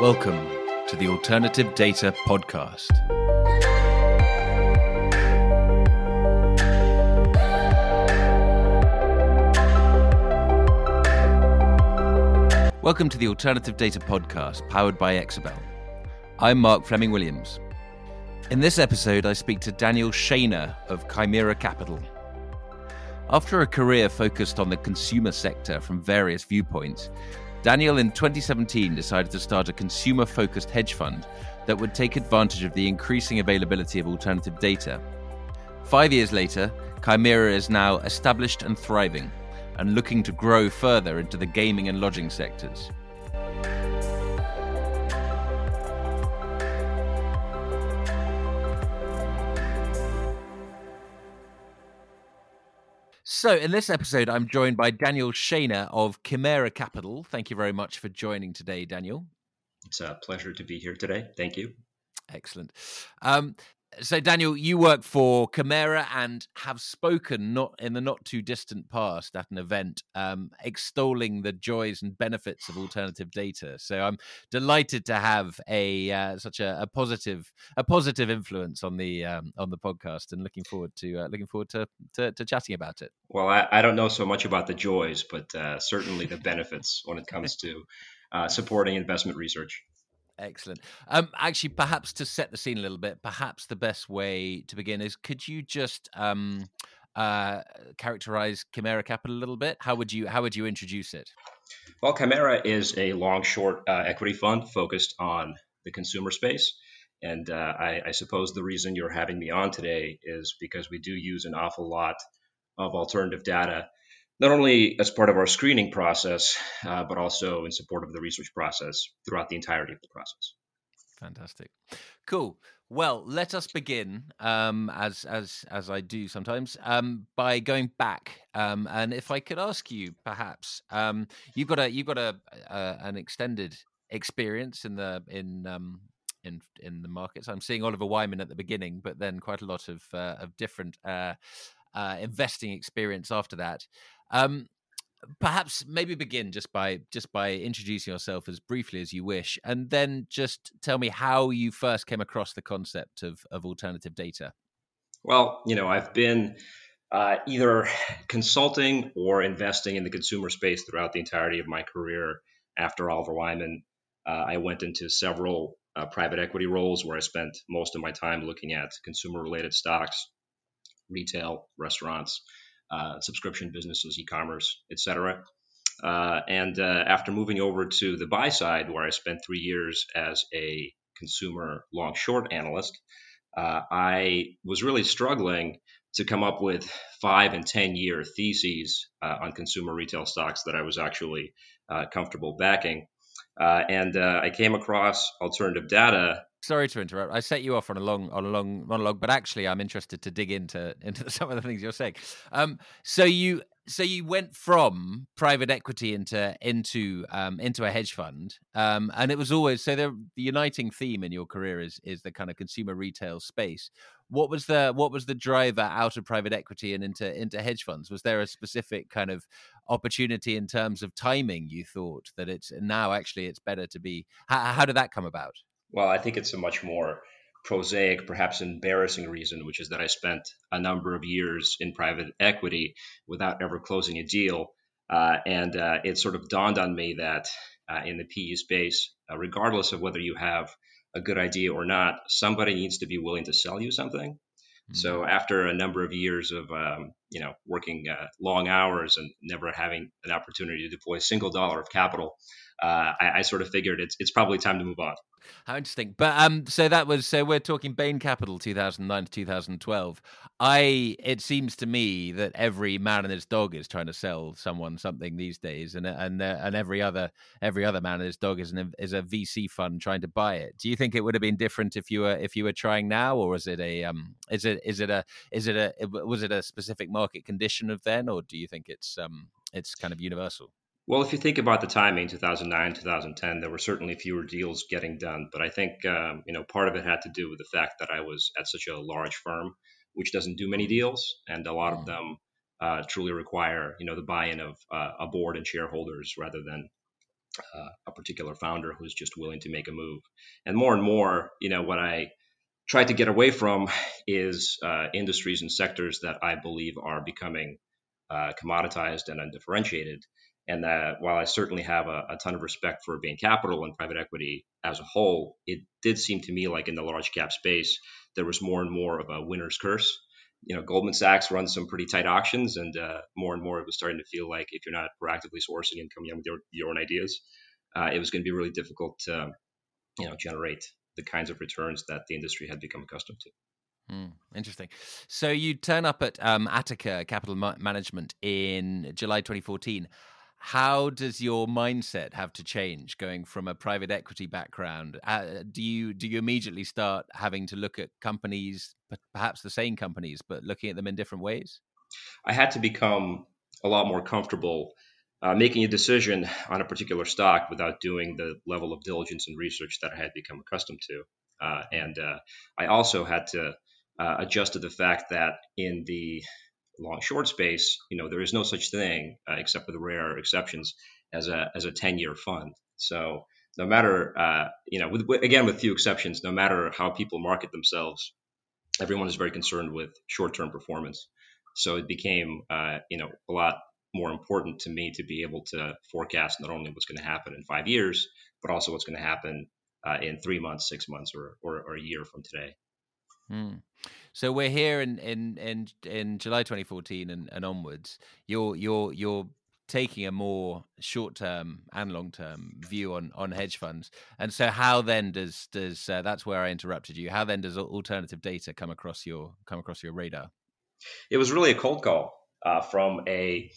Welcome to the Alternative Data Podcast. Welcome to the Alternative Data Podcast, powered by Exabel. I'm Mark Fleming Williams. In this episode, I speak to Daniel Sheyner of Chimera Capital. After a career focused on the consumer sector from various viewpoints, Daniel in 2017 decided to start a consumer focused hedge fund that would take advantage of the increasing availability of alternative data. Five years later, Chimera is now established and thriving, and looking to grow further into the gaming and lodging sectors. So, in this episode, I'm joined by Daniel Sheyner of Chimera Capital. Thank you very much for joining today, Daniel. It's a pleasure to be here today. Thank you. Excellent. Um, so Daniel, you work for Chimera and have spoken not in the not too distant past at an event um, extolling the joys and benefits of alternative data. So I'm delighted to have a uh, such a, a, positive a positive influence on the um, on the podcast, and looking forward to uh, looking forward to, to, to chatting about it. Well, I, I, don't know so much about the joys, but uh, certainly the benefits when it comes to uh, supporting investment research. Excellent. Um, actually, perhaps to set the scene a little bit, perhaps the best way to begin is could you just um, uh, characterize Chimera Capital a little bit? How would you how would you introduce it? Well, Chimera is a long short uh, equity fund focused on the consumer space. And uh, I, I suppose the reason you're having me on today is because we do use an awful lot of alternative data not only as part of our screening process, uh, but also in support of the research process throughout the entirety of the process. Fantastic, cool. Well, let us begin, um, as as as I do sometimes, um, by going back. Um, and if I could ask you, perhaps um, you've got a you've got a, a, an extended experience in the in um, in in the markets. I'm seeing Oliver Wyman at the beginning, but then quite a lot of uh, of different uh, uh, investing experience after that. Um, perhaps maybe begin just by just by introducing yourself as briefly as you wish, and then just tell me how you first came across the concept of of alternative data. Well, you know, I've been uh, either consulting or investing in the consumer space throughout the entirety of my career. After Oliver Wyman, uh, I went into several uh, private equity roles where I spent most of my time looking at consumer related stocks, retail, restaurants, uh, subscription businesses, e-commerce, etc. Uh, and uh, after moving over to the buy side, where I spent three years as a consumer long short analyst, uh, I was really struggling to come up with five and 10 year theses on consumer retail stocks that I was actually comfortable backing. and I came across alternative data sorry to interrupt. I set you off on a long on a long monologue, but actually, I'm interested to dig into into some of the things you're saying. Um, so you so you went from private equity into into um, into a hedge fund, um, and it was always so the, the uniting theme in your career is is the kind of consumer retail space. What was the what was the driver out of private equity and into into hedge funds? Was there a specific kind of opportunity in terms of timing? You thought that it's now actually it's better to be. How, how did that come about? Well, I think it's a much more prosaic, perhaps embarrassing reason, which is that I spent a number of years in private equity without ever closing a deal. Uh, and uh, it sort of dawned on me that uh, in the PE space, uh, regardless of whether you have a good idea or not, somebody needs to be willing to sell you something. Mm-hmm. So after a number of years of um, you know working uh, long hours and never having an opportunity to deploy a single dollar of capital, uh, I, I, sort of figured it's it's probably time to move on. How interesting. But um, so that was so we're talking Bain Capital 2009 to 2012. I it seems to me that every man and his dog is trying to sell someone something these days, and and uh, and every other every other man and his dog is an is a VC fund trying to buy it. Do you think it would have been different if you were if you were trying now, or is it a um is it is it a is it a was it a specific market condition of then, or do you think it's um it's kind of universal? Well, if you think about the timing, 2009, 2010, there were certainly fewer deals getting done. But I think um, you know part of it had to do with the fact that I was at such a large firm, which doesn't do many deals, and a lot of mm. them uh, truly require you know the buy-in of uh, a board and shareholders rather than uh, a particular founder who's just willing to make a move. And more and more, you know, what I try to get away from is uh, industries and sectors that I believe are becoming uh, commoditized and undifferentiated. And that while I certainly have a, a, ton of respect for Bain Capital and private equity as a whole, it did seem to me like in the large cap space, there was more and more of a winner's curse. You know, Goldman Sachs runs some pretty tight auctions, and uh, more and more it was starting to feel like if you're not proactively sourcing and coming up with your, your own ideas, uh, it was going to be really difficult to, you know, generate the kinds of returns that the industry had become accustomed to. Mm, interesting. So you turn up at um, Attica Capital Ma- Management in July 2014. How does your mindset have to change going from a private equity background? Uh, do you do you immediately start having to look at companies, perhaps the same companies, but looking at them in different ways? I had to become a lot more comfortable uh, making a decision on a particular stock without doing the level of diligence and research that I had become accustomed to. Uh, and uh, I also had to uh, adjust to the fact that in the long short space, you know, there is no such thing, uh, except for the rare exceptions, as a as a 10 year fund. So no matter, uh, you know, with, again with few exceptions, no matter how people market themselves, everyone is very concerned with short term performance. So it became, you know, a lot more important to me to be able to forecast not only what's going to happen in five years, but also what's going to happen uh, in three months, six months, or, or, or a year from today. Hmm. So we're here in in in, in July 2014 and, and onwards. You're you're you're taking a more short term and long term view on on hedge funds. And so how then does does uh, that's where I interrupted you. How then does alternative data come across your come across your radar? It was really a cold call uh, from a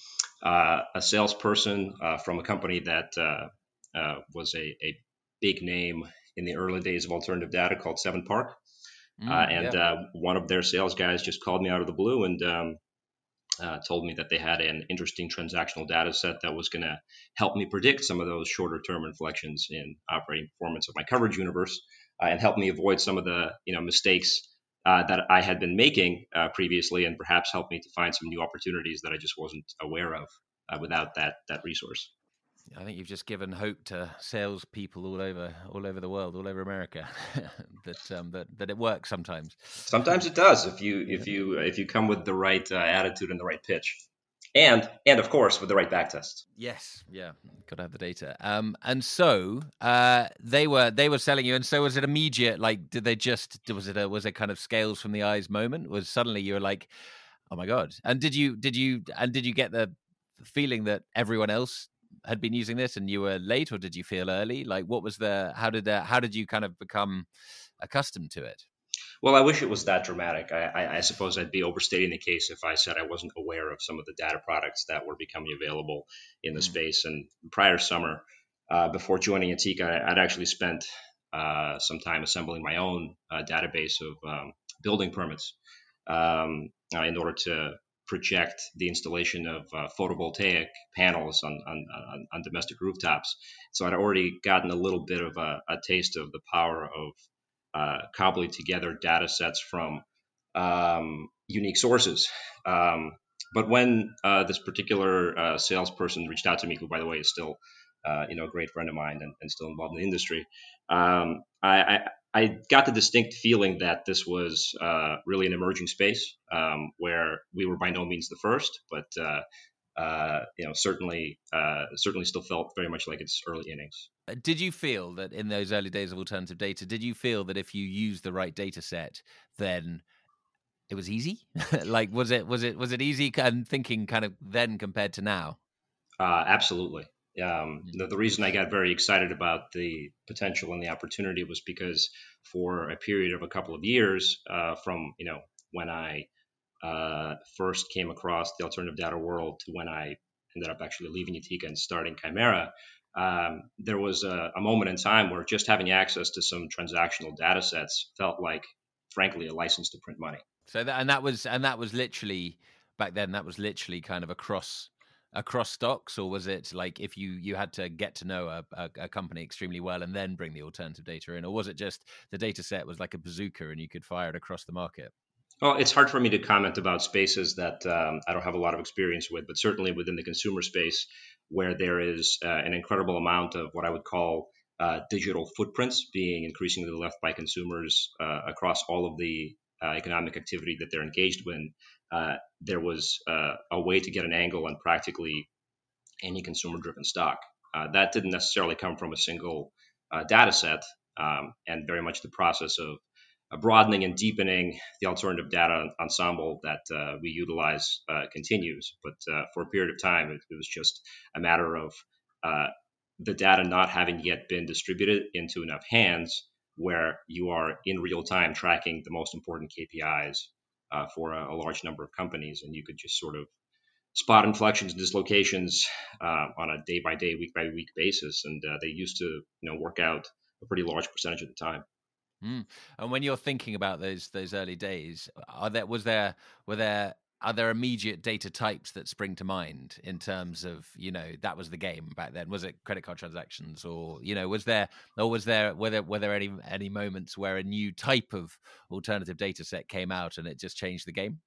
uh, a salesperson uh, from a company that uh, uh, was a, a big name in the early days of alternative data called Seven Park. Mm, and yeah. one of their sales guys just called me out of the blue and um, told me that they had an interesting transactional data set that was going to help me predict some of those shorter term inflections in operating performance of my coverage universe and help me avoid some of the you know mistakes uh, that I had been making uh, previously, and perhaps help me to find some new opportunities that I just wasn't aware of uh, without that that resource. I think you've just given hope to salespeople all over all over the world, all over America, that um, that that it works sometimes. Sometimes it does if you if you if you come with the right uh, attitude and the right pitch and and of course with the right back tests. Yes, yeah, got to have the data. Um, and so uh, they were they were selling you, and so was it immediate? Like, did they just was it a was it kind of scales from the eyes moment? Was suddenly you were like, oh my god! And did you did you and did you get the feeling that everyone else had been using this and you were late, or did you feel early? Like, what was the how did the how did you kind of become accustomed to it? Well, I wish it was that dramatic. I, I, I, suppose I'd be overstating the case if I said I wasn't aware of some of the data products that were becoming available in the mm. space. And prior summer, uh, before joining Attica, I'd actually spent uh, some time assembling my own uh, database of um, building permits um, uh, in order to project the installation of uh, photovoltaic panels on, on, on, on, domestic rooftops. So I'd already gotten a little bit of a, a taste of the power of uh, cobbling together data sets from um, unique sources. Um, but when uh, this particular uh, salesperson reached out to me, who by the way is still, uh, you know, a great friend of mine and, and still involved in the industry, um, I, I, I, got the distinct feeling that this was uh, really an emerging space um, where we were by no means the first, but uh, uh, you know, certainly, uh, certainly still felt very much like its early innings. Uh, did you feel that in those early days of alternative data, did you feel that if you used the right data set, then it was easy? like, was it, was it, was it easy and thinking kind of then compared to now? Uh, absolutely. Um, the, the, reason I got very excited about the potential and the opportunity was because for a period of a couple of years, uh, from you know when I uh, first came across the alternative data world to when I ended up actually leaving Attica and starting Chimera, um, there was a, a, moment in time where just having access to some transactional data sets felt like, frankly, a license to print money. So that and that was and that was literally back then. That was literally kind of across across stocks, or was it like if you you had to get to know a, a, a, company extremely well and then bring the alternative data in, or was it just the data set was like a bazooka and you could fire it across the market? Well, it's hard for me to comment about spaces that um, I don't have a lot of experience with, but certainly within the consumer space, where there is uh, an incredible amount of what I would call uh, digital footprints being increasingly left by consumers uh, across all of the uh, economic activity that they're engaged in, uh, there was uh, a way to get an angle on practically any consumer driven stock. that didn't necessarily come from a single data set, um, and very much the process of broadening and deepening the alternative data ensemble that uh, we utilize uh, continues. But uh, for a period of time, it, it, was just a matter of the data not having yet been distributed into enough hands where you are in real time tracking the most important KPIs uh, for a, a, large number of companies, and you could just sort of spot inflections and dislocations uh, on a day by day, week by week basis, and uh, they used to you know work out a pretty large percentage of the time. Mm. And when you're thinking about those those early days, are there was there were there are there immediate data types that spring to mind in terms of you know that was the game back then? Was it credit card transactions or you know was there or was there were there were there any any moments where a new type of alternative data set came out and it just changed the game?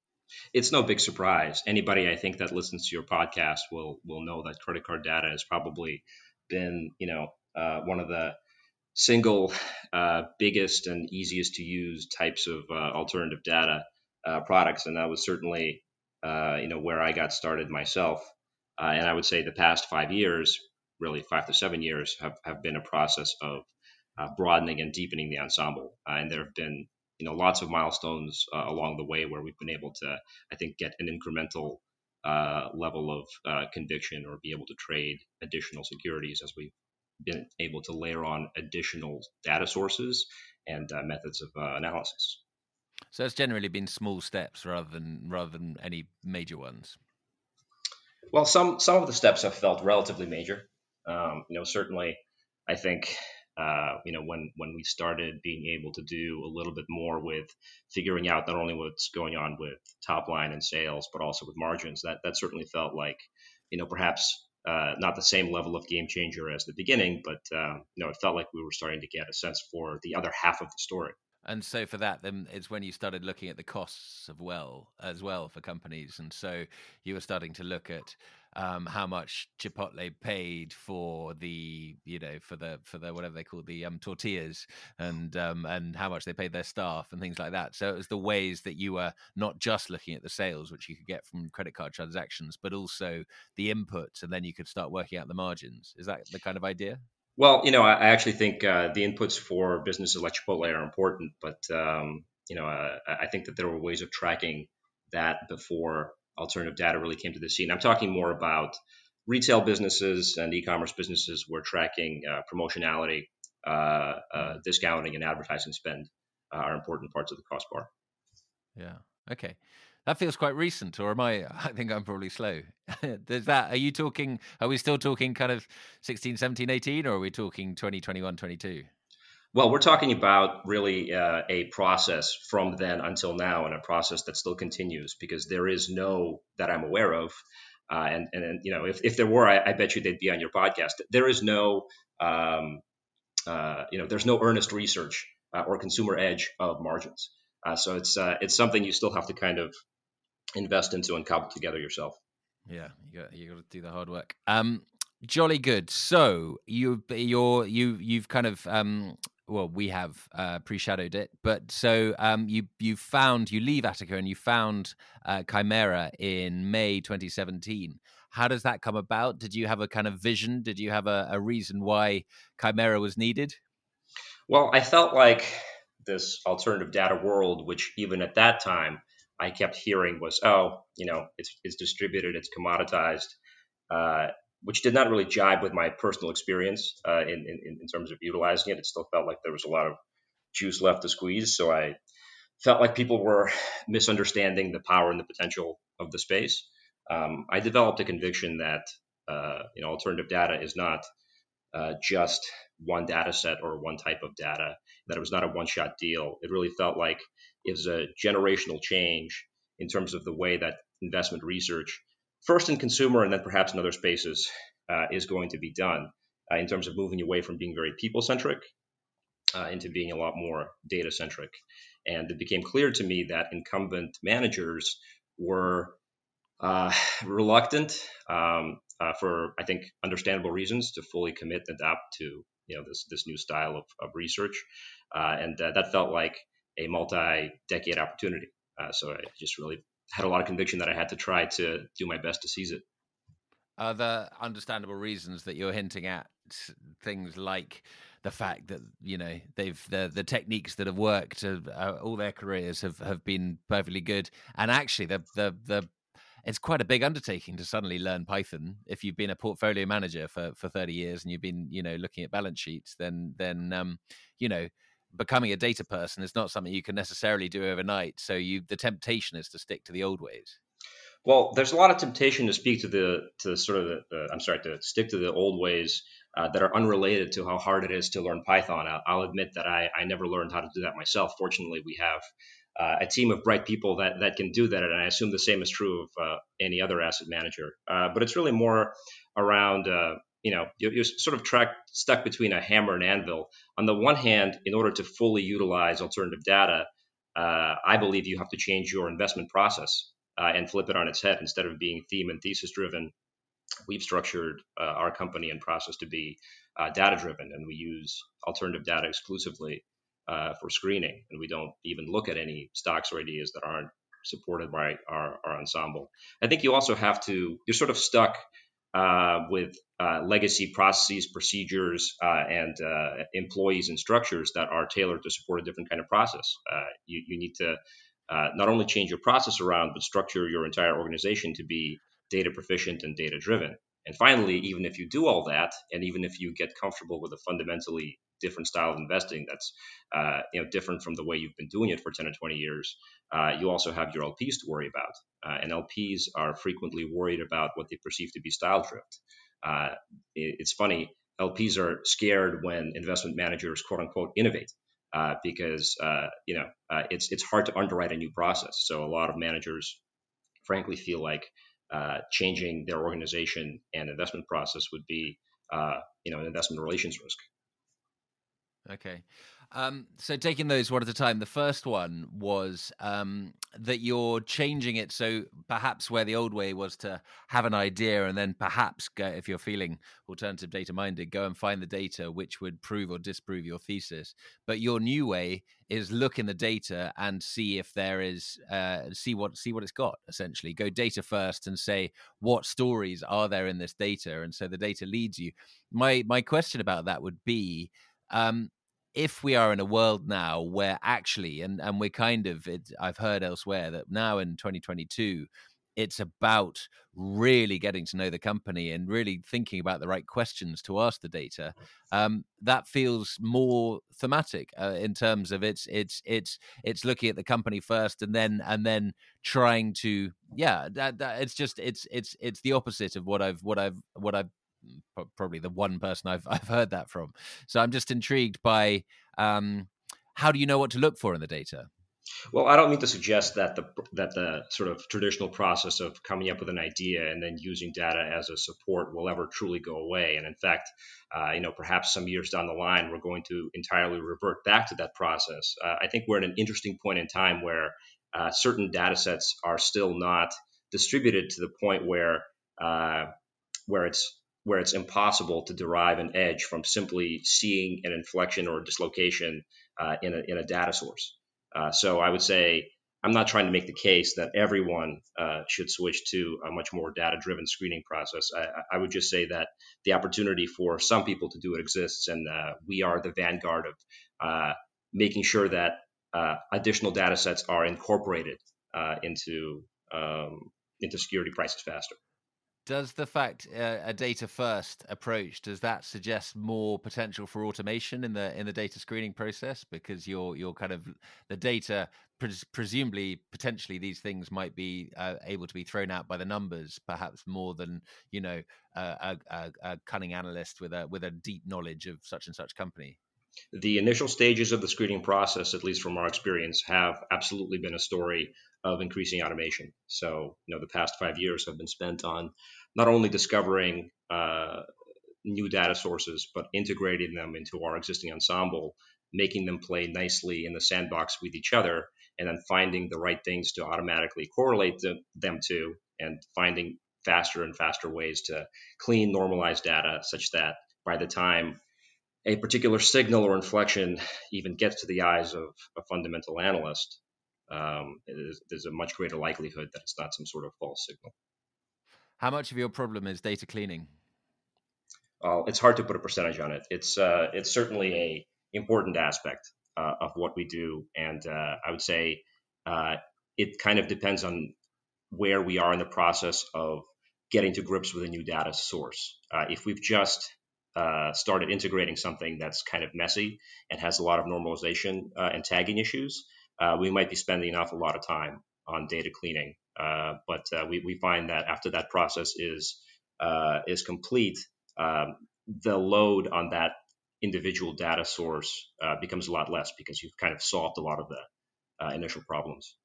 It's no big surprise. Anybody i think that listens to your podcast will will know that credit card data has probably been you know uh, one of the single uh, biggest and easiest to use types of uh, alternative data uh, products, and that was certainly uh, you know where I got started myself. Uh, and I would say the past five years, really five to seven years, have, have been a process of uh, broadening and deepening the ensemble. and there have been you know lots of milestones along the way where we've been able to, I think, get an incremental uh, level of uh, conviction or be able to trade additional securities as we've been able to layer on additional data sources and uh, methods of analysis. So it's generally been small steps rather than rather than any major ones. Well, some some of the steps have felt relatively major. Um, you know, certainly, I think uh, you know when when we started being able to do a little bit more with figuring out not only what's going on with top line and sales, but also with margins. That that certainly felt like you know perhaps uh, not the same level of game changer as the beginning, but uh, you know it felt like we were starting to get a sense for the other half of the story. And so for that, then it's when you started looking at the costs of well as well for companies, and so you were starting to look at um, how much Chipotle paid for the you know for the for the whatever they call the um, tortillas, and um, and how much they paid their staff and things like that. So it was the ways that you were not just looking at the sales, which you could get from credit card transactions, but also the inputs, and then you could start working out the margins. Is that the kind of idea? Well, you know, I, I actually think uh, the inputs for businesses like Chipotle are important, but um, you know, uh, I think that there were ways of tracking that before alternative data really came to the scene. I'm talking more about retail businesses and e-commerce businesses where tracking uh, promotionality, uh, uh, discounting, and advertising spend uh, are important parts of the cost bar. Yeah. Okay. That feels quite recent, or am I? I think I'm probably slow. Does that, are you talking, are we still talking kind of 16, 17, 18, or are we talking 2021, 22? Well, we're talking about really uh, a process from then until now, and a process that still continues because there is no that I'm aware of, uh, and and you know if, if there were, I, I, bet you they'd be on your podcast. There is no, um, uh, you know, there's no earnest research uh, or consumer edge of margins. Uh, so it's uh, it's something you still have to kind of invest into and cobble together yourself. Yeah, you got you got to do the hard work. Um, jolly good. So you you're you you've kind of um well we have uh, pre-shadowed it but so um, you you found you leave attica and you found uh, chimera in may 2017 how does that come about did you have a kind of vision did you have a, a reason why chimera was needed well i felt like this alternative data world which even at that time I kept hearing was, oh, you know, it's, it's distributed, it's commoditized, uh, which did not really jibe with my personal experience uh, in, in, in terms of utilizing it. It still felt like there was a lot of juice left to squeeze. So I felt like people were misunderstanding the power and the potential of the space. Um, I developed a conviction that uh, you know alternative data is not uh, just one data set or one type of data, that it was not a one shot deal. It really felt like was a generational change in terms of the way that investment research, first in consumer and then perhaps in other spaces, uh, is going to be done uh, in terms of moving away from being very people centric uh, into being a lot more data centric. And it became clear to me that incumbent managers were uh, reluctant, um, uh, for I think understandable reasons to fully commit and adapt to you know this this new style of, of research, uh, and that felt like a multi-decade opportunity. Uh, so I just really had a lot of conviction that I had to try to do my best to seize it. Are there understandable reasons that you're hinting at things like the fact that you know they've the the techniques that have worked uh, all their careers have have been perfectly good and actually the the the it's quite a big undertaking to suddenly learn python if you've been a portfolio manager for for 30 years and you've been you know looking at balance sheets then then um you know becoming a data person is not something you can necessarily do overnight so you the temptation is to stick to the old ways well, there's a lot of temptation to speak to the to sort of the, the I'm sorry to stick to the old ways uh, that are unrelated to how hard it is to learn Python. I'll, I'll, admit that I, I never learned how to do that myself. Fortunately, we have uh, a team of bright people that, that can do that, and I assume the same is true of uh, any other asset manager. Uh, but it's really more around uh, you know you're, you're sort of track, stuck between a hammer and anvil. On the one hand, in order to fully utilize alternative data, uh, I believe you have to change your investment process uh, and flip it on its head. Instead of being theme and thesis driven, we've structured uh, our company and process to be uh, data driven, and we use alternative data exclusively uh, for screening, and we don't even look at any stocks or ideas that aren't supported by our, our ensemble. I think you also have to, you're sort of stuck uh, with uh, legacy processes, procedures, uh, and uh, employees and structures that are tailored to support a different kind of process. Uh, you, you, need to uh, not only change your process around, but structure your entire organization to be data proficient and data driven. And finally, even if you do all that, and even if you get comfortable with a fundamentally different style of investing that's uh, you know different from the way you've been doing it for 10 or 20 years, uh, you also have your LPs to worry about. Uh, and LPs are frequently worried about what they perceive to be style drift. Uh, it, it's funny, LPs are scared when investment managers quote unquote innovate uh, because uh, you know it's it's hard to underwrite a new process. So a lot of managers, frankly, feel like changing their organization and investment process would be you know an investment relations risk. Okay. Um, so taking those one at a time, the first one was um, that you're changing it. So perhaps where the old way was to have an idea and then perhaps go, if you're feeling alternative data minded, go and find the data which would prove or disprove your thesis. But your new way is look in the data and see if there is uh, see what see what it's got. Essentially, go data first and say what stories are there in this data, and so the data leads you. My my question about that would be. Um, if we are in a world now where actually, and and we're kind of, it, I've heard elsewhere that now in 2022, it's about really getting to know the company and really thinking about the right questions to ask the data um, that feels more thematic uh, in terms of it's it's it's it's looking at the company first and then and then trying to yeah that, that it's just it's it's it's the opposite of what i've what i've what i've probably the one person I've I've heard that from. So I'm just intrigued by um, how do you know what to look for in the data? Well, I don't mean to suggest that the that the sort of traditional process of coming up with an idea and then using data as a support will ever truly go away. And in fact, uh, you know, perhaps some years down the line, we're going to entirely revert back to that process. Uh, I think we're at an interesting point in time where uh, certain data sets are still not distributed to the point where uh, where it's where it's impossible to derive an edge from simply seeing an inflection or dislocation uh, in, a, in a data source. Uh, so I would say I'm not trying to make the case that everyone uh, should switch to a much more data driven screening process. I, I, would just say that the opportunity for some people to do it exists, and uh, we are the vanguard of uh, making sure that uh, additional data sets are incorporated into, um, into security prices faster. Does the fact uh, a data first approach does that suggest more potential for automation in the in the data screening process because you're you're kind of the data pres- presumably potentially these things might be uh, able to be thrown out by the numbers perhaps more than you know a, a, a cunning analyst with a with a deep knowledge of such and such company. The initial stages of the screening process, at least from our experience, have absolutely been a story of increasing automation. So, you know, the past five years have been spent on not only discovering uh, new data sources, but integrating them into our existing ensemble, making them play nicely in the sandbox with each other, and then finding the right things to automatically correlate them to, and finding faster and faster ways to clean, normalize data such that by the time a particular signal or inflection even gets to the eyes of a fundamental analyst, um, there's a much greater likelihood that it's not some sort of false signal. How much of your problem is data cleaning? Well, it's hard to put a percentage on it. It's uh, it's certainly a important aspect uh, of what we do, and uh, I would say uh, it kind of depends on where we are in the process of getting to grips with a new data source. Uh, if we've just uh, started integrating something that's kind of messy and has a lot of normalization and tagging issues, we might be spending an awful lot of time on data cleaning. but we, we find that after that process is is complete, um, the load on that individual data source uh, becomes a lot less because you've kind of solved a lot of the uh, initial problems.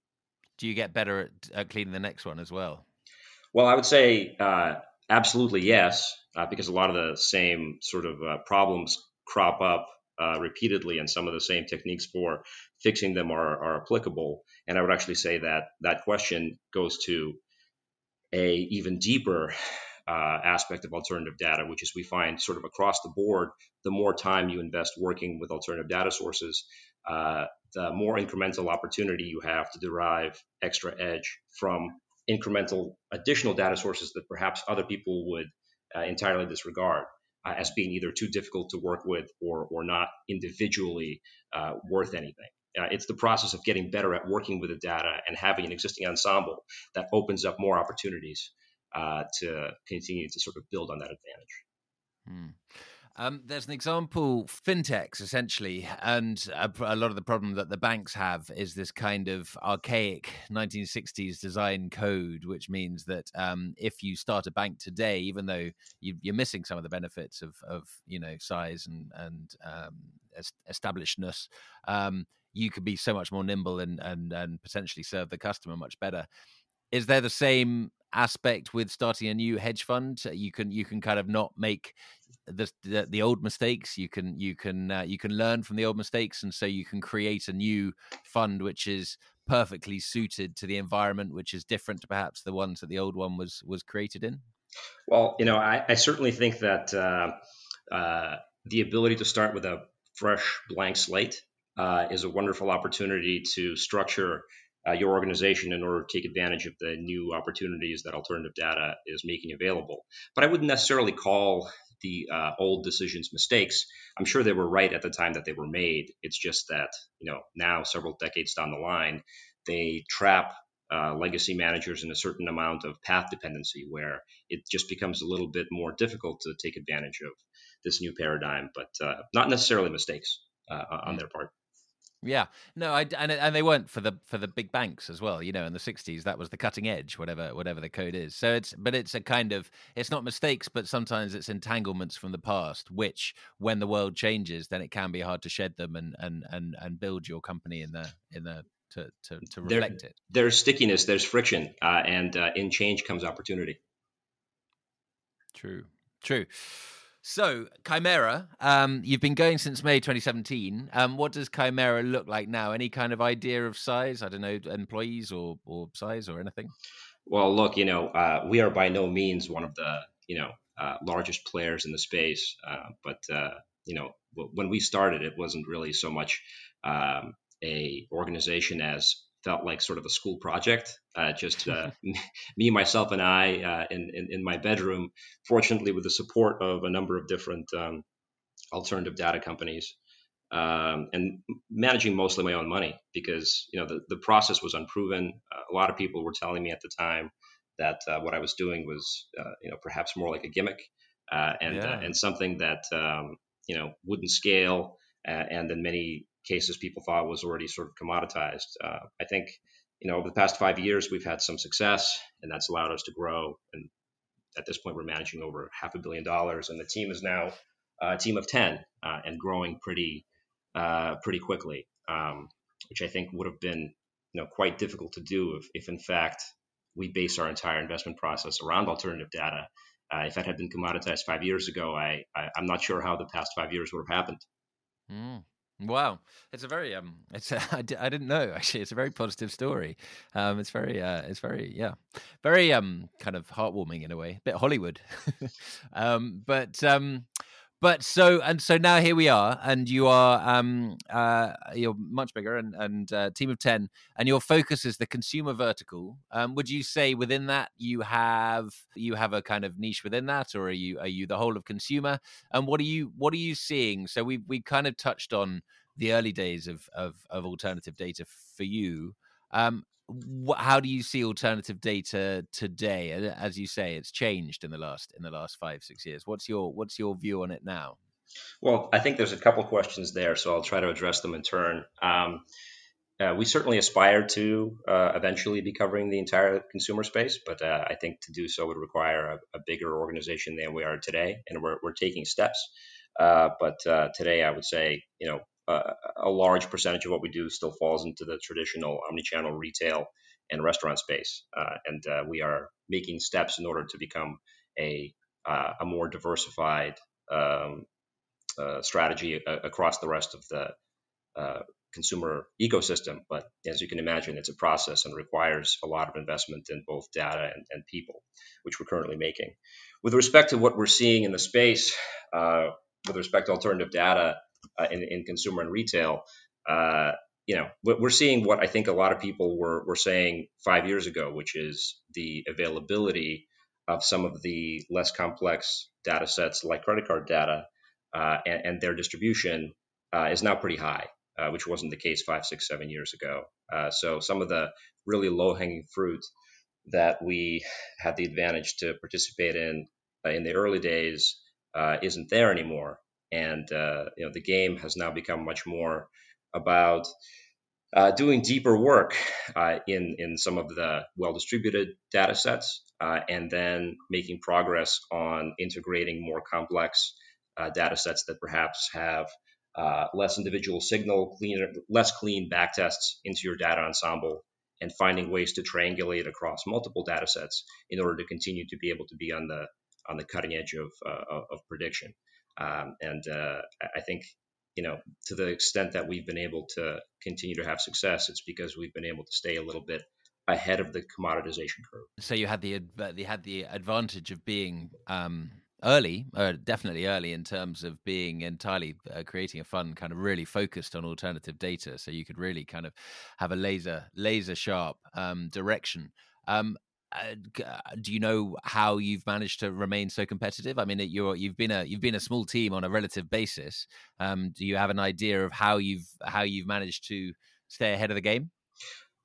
Do you get better at, cleaning the next one as well? Well, I would say uh, absolutely yes, uh, because a lot of the same sort of uh, problems crop up uh, repeatedly, and some of the same techniques for fixing them are, are applicable. And I would actually say that that question goes to a even deeper uh, aspect of alternative data, which is we find sort of across the board, the more time you invest working with alternative data sources, uh, the more incremental opportunity you have to derive extra edge from incremental additional data sources that perhaps other people would uh, entirely disregard uh, as being either too difficult to work with or, or not individually uh, worth anything. Uh, it's the process of getting better at working with the data and having an existing ensemble that opens up more opportunities uh, to continue to sort of build on that advantage. Hmm. Um, there's an example, fintechs essentially, and a, a, lot of the problem that the banks have is this kind of archaic 1960s design code, which means that um, if you start a bank today, even though you, are missing some of the benefits of, of you know size and and um, establishedness, um, you could be so much more nimble and and and potentially serve the customer much better. Is there the same aspect with starting a new hedge fund? You can you can kind of not make the the, the old mistakes. You can you can uh, you can learn from the old mistakes and so you can create a new fund which is perfectly suited to the environment which is different to perhaps the ones that the old one was was created in. Well you know i, I certainly think that uh, uh, the ability to start with a fresh blank slate uh, is a wonderful opportunity to structure uh, your organization in order to take advantage of the new opportunities that alternative data is making available. But I wouldn't necessarily call the uh, old decisions mistakes. I'm sure they were right at the time that they were made. It's just that you know now, several decades down the line, they trap uh, legacy managers in a certain amount of path dependency, where it just becomes a little bit more difficult to take advantage of this new paradigm. But uh, not necessarily mistakes uh, on their part. Yeah, no, I and and they weren't for the for the big banks as well. You know, in the '60s, that was the cutting edge, whatever whatever the code is. So it's but it's a kind of it's not mistakes, but sometimes it's entanglements from the past, which when the world changes, then it can be hard to shed them and and and and build your company in the in the to to, to reflect there, it. There's stickiness, there's friction, uh, and uh, in change comes opportunity. True, true. So, Chimera, um, you've been going since May 2017. Um, what does Chimera look like now? Any kind of idea of size? I don't know, employees or, or size or anything? Well, look, you know, uh, we are by no means one of the, you know, uh, largest players in the space. Uh, but, uh, you know, when we started, it wasn't really so much um, a organization as felt like sort of a school project. Uh, just uh, me, myself, and I uh, in, in, in my bedroom. Fortunately, with the support of a number of different um, alternative data companies, um, and managing mostly my own money because you know the, the process was unproven. Uh, a lot of people were telling me at the time that uh, what I was doing was uh, you know perhaps more like a gimmick and yeah. and something that um, you know wouldn't scale. and in many cases people thought was already sort of commoditized. Uh, I think, you know, over the past five years, we've had some success, and that's allowed us to grow. And at this point, we're managing over half a billion dollars, and the team is now a team of ten uh, and growing pretty, uh, pretty quickly, um, which I think would have been, you know, quite difficult to do if, if in fact we base our entire investment process around alternative data. Uh, if that had been commoditized five years ago, I, I am not sure how the past five years would have happened. Mm. Wow, it's a very um, it's a, I, d- I didn't know actually. It's a very positive story. Um, it's very uh, it's very yeah, very um, kind of heartwarming in a way, a bit Hollywood. um, but um, but so and so now here we are, and you are um uh you're much bigger and and uh, team of ten, and your focus is the consumer vertical. Um, would you say within that you have you have a kind of niche within that, or are you are you the whole of consumer? And what are you what are you seeing? So we we kind of touched on the early days of of, of alternative data for you. Um, how do you see alternative data today? As you say it's changed in the last in the last five six years. What's your what's your view on it now? Well i think there's a couple questions there so i'll try to address them in turn. Um, uh, we certainly aspire to uh, eventually be covering the entire consumer space, but uh, I think to do so would require a, a, bigger organization than we are today, and we're, we're taking steps. Uh, but uh, today, I would say, you know, uh, a large percentage of what we do still falls into the traditional omni-channel retail and restaurant space, uh, and uh, we are making steps in order to become a uh, a more diversified um, uh, strategy across the rest of the uh, consumer ecosystem. But as you can imagine, it's a process and requires a lot of investment in both data and, and people, which we're currently making. With respect to what we're seeing in the space, with respect to alternative data, uh, in, in consumer and retail, uh, you know, we're seeing what I think a lot of people were, were saying five years ago, which is the availability of some of the less complex data sets like credit card data uh, and, and, their distribution uh, is now pretty high, uh, which wasn't the case five, six, seven years ago. Uh, so some of the really low hanging fruit that we had the advantage to participate in in the early days isn't there anymore and uh, you know the game has now become much more about uh, doing deeper work uh, in in some of the well distributed data sets, uh, and then making progress on integrating more complex uh, data sets that perhaps have uh, less individual signal, cleaner, less clean backtests into your data ensemble, and finding ways to triangulate across multiple data sets in order to continue to be able to be on the on the cutting edge of, of prediction. Um, and uh, I think, you know, to the extent that we've been able to continue to have success, it's because we've been able to stay a little bit ahead of the commoditization curve. So you had the you had the advantage of being um, early, uh, definitely early in terms of being entirely uh, creating a fund kind of really focused on alternative data, so you could really kind of have a laser laser sharp um, direction. Um, uh, do you know how you've managed to remain so competitive? I mean, you're you've been a you've been a small team on a relative basis. Um, do you have an idea of how you've how you've managed to stay ahead of the game?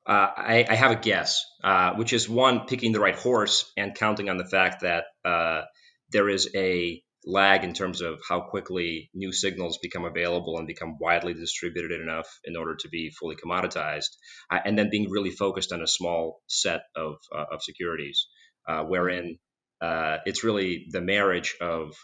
Uh, I, I, have a guess, uh, which is one picking the right horse and counting on the fact that uh, there is a lag in terms of how quickly new signals become available and become widely distributed enough in order to be fully commoditized, uh, and then being really focused on a small set of, uh, of securities, uh, wherein uh, it's really the marriage of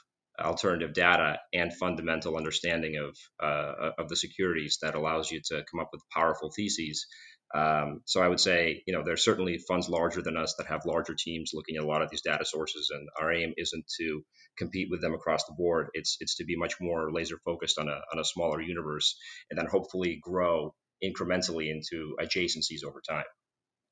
alternative data and fundamental understanding of uh, of the securities that allows you to come up with powerful theses um, so I would say, you know, there's certainly funds larger than us that have larger teams looking at a lot of these data sources, and our aim isn't to compete with them across the board. It's it's to be much more laser focused on a on a smaller universe, and then hopefully grow incrementally into adjacencies over time.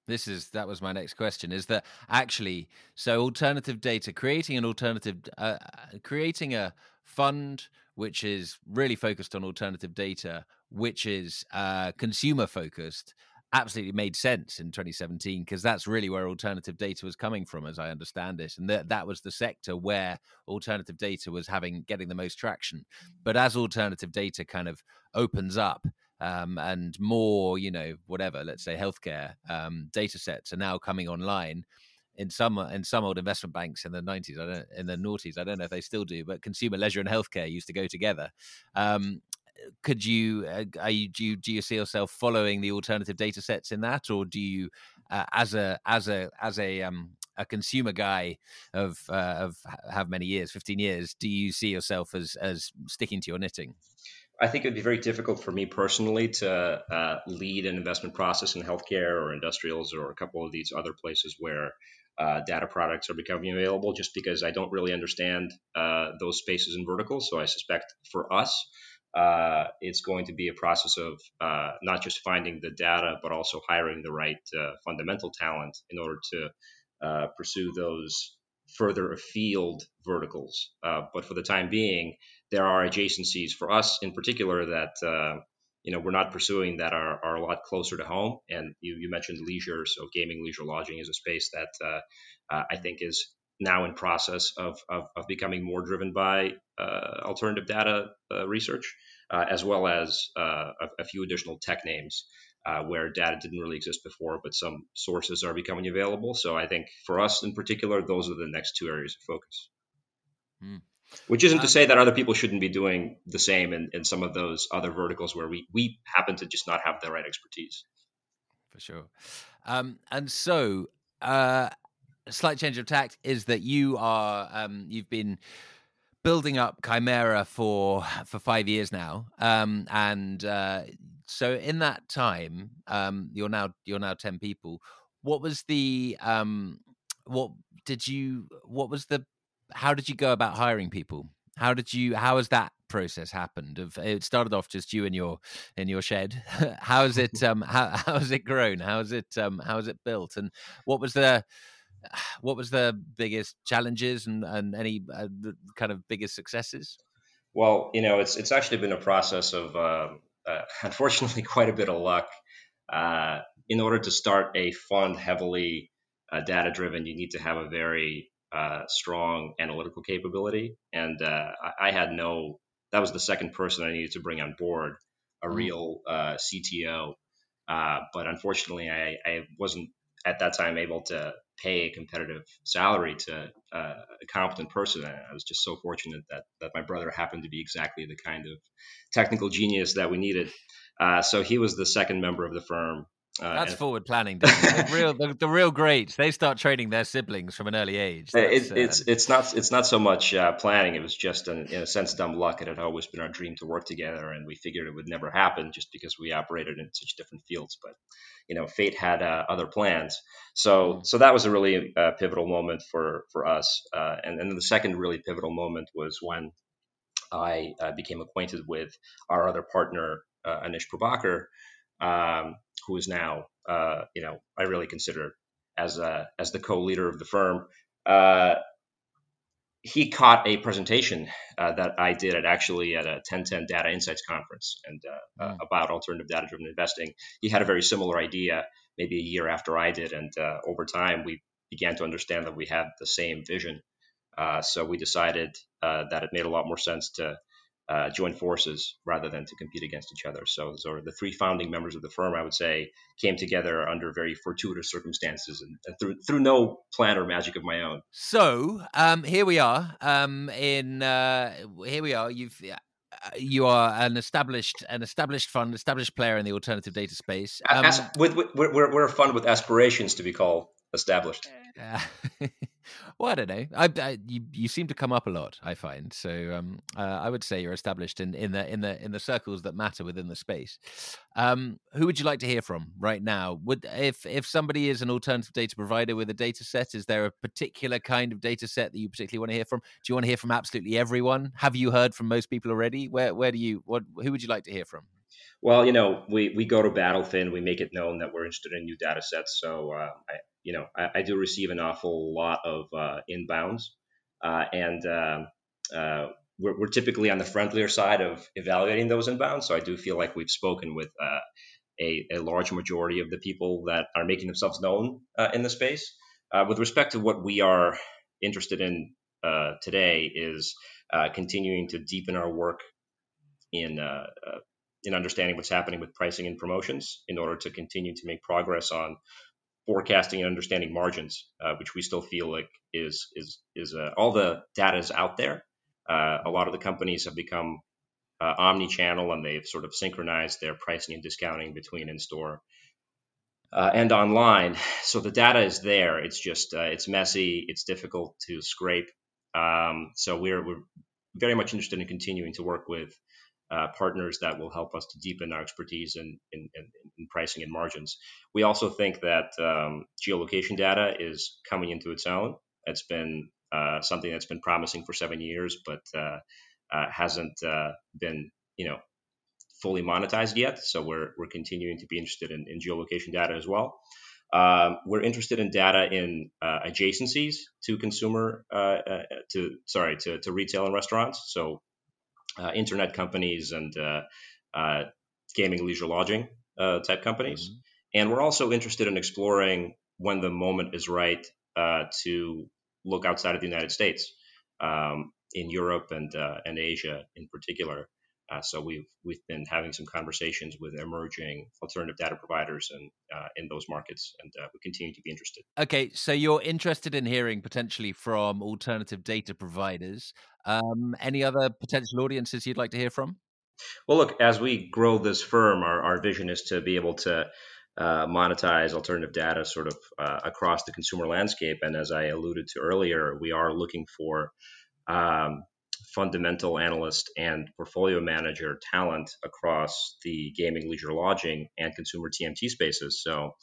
This is that was my next question. Is that actually so? Alternative data, creating an alternative, uh, creating a fund which is really focused on alternative data, which is uh, consumer focused absolutely made sense in 2017 because that's really where alternative data was coming from as i understand it and that that was the sector where alternative data was having getting the most traction. But as alternative data kind of opens up um, and more you know whatever let's say healthcare um, data sets are now coming online in some in some old investment banks in the 90s i don't in the noughties i don't know if they still do but consumer leisure and healthcare used to go together um, could you, uh, are you do you do you see yourself following the alternative data sets in that, or do you, uh, as a as a as a um, a consumer guy of uh, of how many years, fifteen years, do you see yourself as as sticking to your knitting? I think it'd be very difficult for me personally to uh, lead an investment process in healthcare or industrials or a couple of these other places where uh, data products are becoming available, just because I don't really understand uh, those spaces and verticals. So I suspect for us, uh, it's going to be a process of uh, not just finding the data, but also hiring the right uh, fundamental talent in order to uh, pursue those further afield verticals. Uh, but for the time being, there are adjacencies for us in particular that uh, you know we're not pursuing that are, are a lot closer to home. And you, you mentioned leisure, so gaming, leisure, lodging is a space that I think is now in process of, of, of becoming more driven by uh, alternative data uh, research, uh, as well as uh, a, a, few additional tech names uh, where data didn't really exist before, but some sources are becoming available. So I think for us in particular, those are the next two areas of focus. Mm. Which isn't to um, say that other people shouldn't be doing the same in, in some of those other verticals where we, we happen to just not have the right expertise. For sure. Um, and so, uh, slight change of tact is that you are um, you've been building up Chimera for for five years now, um, and uh, so in that time, um, you're now you're now ten people. What was the um, what did you what was the how did you go about hiring people? How did you how has that process happened? Of it started off just you in your in your shed. how has it um how how has it grown? How has it um how has it built? And what was the what was the biggest challenges and, and any uh, kind of biggest successes? Well, you know, it's it's actually been a process of uh, uh, unfortunately quite a bit of luck. Uh, in order to start a fund heavily uh, data driven, you need to have a very uh, strong analytical capability, and I, I, had no. That was the second person I needed to bring on board, a mm-hmm. real CTO. but unfortunately, I, I wasn't at that time able to pay a competitive salary to uh, a competent person. And I was just so fortunate that that my brother happened to be exactly the kind of technical genius that we needed. Uh, so he was the second member of the firm uh, That's and, forward planning. the real, the, the, real greats, they start training their siblings from an early age. It, it's uh, it's not it's not so much uh, planning. It was just, an, in a sense, dumb luck. It had always been our dream to work together, and we figured it would never happen just because we operated in such different fields. But you know, fate had uh, other plans. So mm. so that was a really uh, pivotal moment for for us. Uh, and then the second really pivotal moment was when I became acquainted with our other partner, Anish Prabhakar. Um, who is now, uh, you know, I really consider as a, as the co-leader of the firm. Uh, he caught a presentation uh, that I did at actually at a 1010 Data Insights conference and mm. about alternative data-driven investing. He had a very similar idea, maybe a year after I did, and uh, over time we began to understand that we had the same vision. Uh, so we decided that it made a lot more sense to uh, join forces rather than to compete against each other. So, so the three founding members of the firm, I would say, came together under very fortuitous circumstances and, and through through no plan or magic of my own. So um, here we are. Um, in uh, here we are. You've uh, you are an established an established fund, established player in the alternative data space. Um, As, with, with, we're, we're a fund with aspirations to be called established. Uh, well, I don't know. I, I, you you seem to come up a lot. I find so. Um, uh, I would say you're established in, in the in the in the circles that matter within the space. Um, who would you like to hear from right now? Would if if somebody is an alternative data provider with a data set, is there a particular kind of data set that you particularly want to hear from? Do you want to hear from absolutely everyone? Have you heard from most people already? Where where do you what who would you like to hear from? Well, you know, we, we go to Battlefin, we make it known that we're interested in new data sets. So uh, I, you know, I, I, do receive an awful lot of uh, inbounds, uh, and um, uh, we're, we're, typically on the friendlier side of evaluating those inbounds. So I do feel like we've spoken with uh, a, a, large majority of the people that are making themselves known uh, in the space. Uh, with respect to what we are interested in today, is continuing to deepen our work in in understanding what's happening with pricing and promotions in order to continue to make progress on forecasting and understanding margins, uh, which we still feel like is is is uh, all the data is out there. Uh, a lot of the companies have become uh, omni-channel and they've sort of synchronized their pricing and discounting between in-store uh, and online. So the data is there. It's just uh, it's messy. It's difficult to scrape. Um, so we're we're very much interested in continuing to work with uh, partners that will help us to deepen our expertise in, in, in, in pricing and margins. We also think that um, geolocation data is coming into its own. It's been uh, something that's been promising for seven years, but uh, uh hasn't uh, been you know fully monetized yet. So we're, we're continuing to be interested in, in geolocation data as well. Um, we're interested in data in uh, adjacencies to consumer, uh, uh, to sorry, to, to retail and restaurants. So internet companies and uh, uh, gaming, leisure, lodging type companies. Mm-hmm. And we're also interested in exploring when the moment is right to look outside of the United States, um, in Europe and and Asia in particular. Uh, so we've we've been having some conversations with emerging alternative data providers and uh, in those markets, and uh, we continue to be interested. Okay, so you're interested in hearing potentially from alternative data providers. Um, any other potential audiences you'd like to hear from? Well, look, as we grow this firm, our, our vision is to be able to uh, monetize alternative data sort of uh, across the consumer landscape. And as I alluded to earlier, we are looking for um, fundamental analyst and portfolio manager talent across the gaming, leisure, lodging, and consumer TMT spaces. So,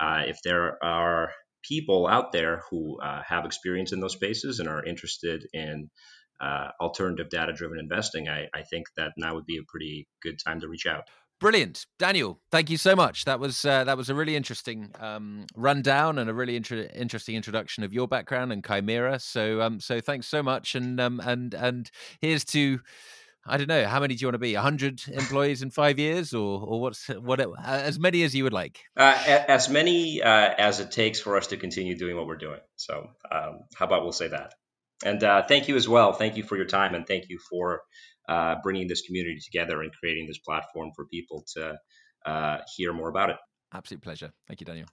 uh, if there are people out there who uh, have experience in those spaces and are interested in uh, alternative data driven investing, I, I think that now would be a pretty good time to reach out. Brilliant, Daniel. Thank you so much. That was uh, that was a really interesting um, rundown and a really inter- interesting introduction of your background and Chimera. So um, so thanks so much. And um, and and here's to I don't know how many do you want to be? hundred employees in five years, or or what's what as many as you would like? Uh, as many uh, as it takes for us to continue doing what we're doing. So um, how about we'll say that. And uh, thank you as well. Thank you for your time, and thank you for uh, bringing this community together and creating this platform for people to uh, hear more about it. Absolute pleasure. Thank you, Daniel.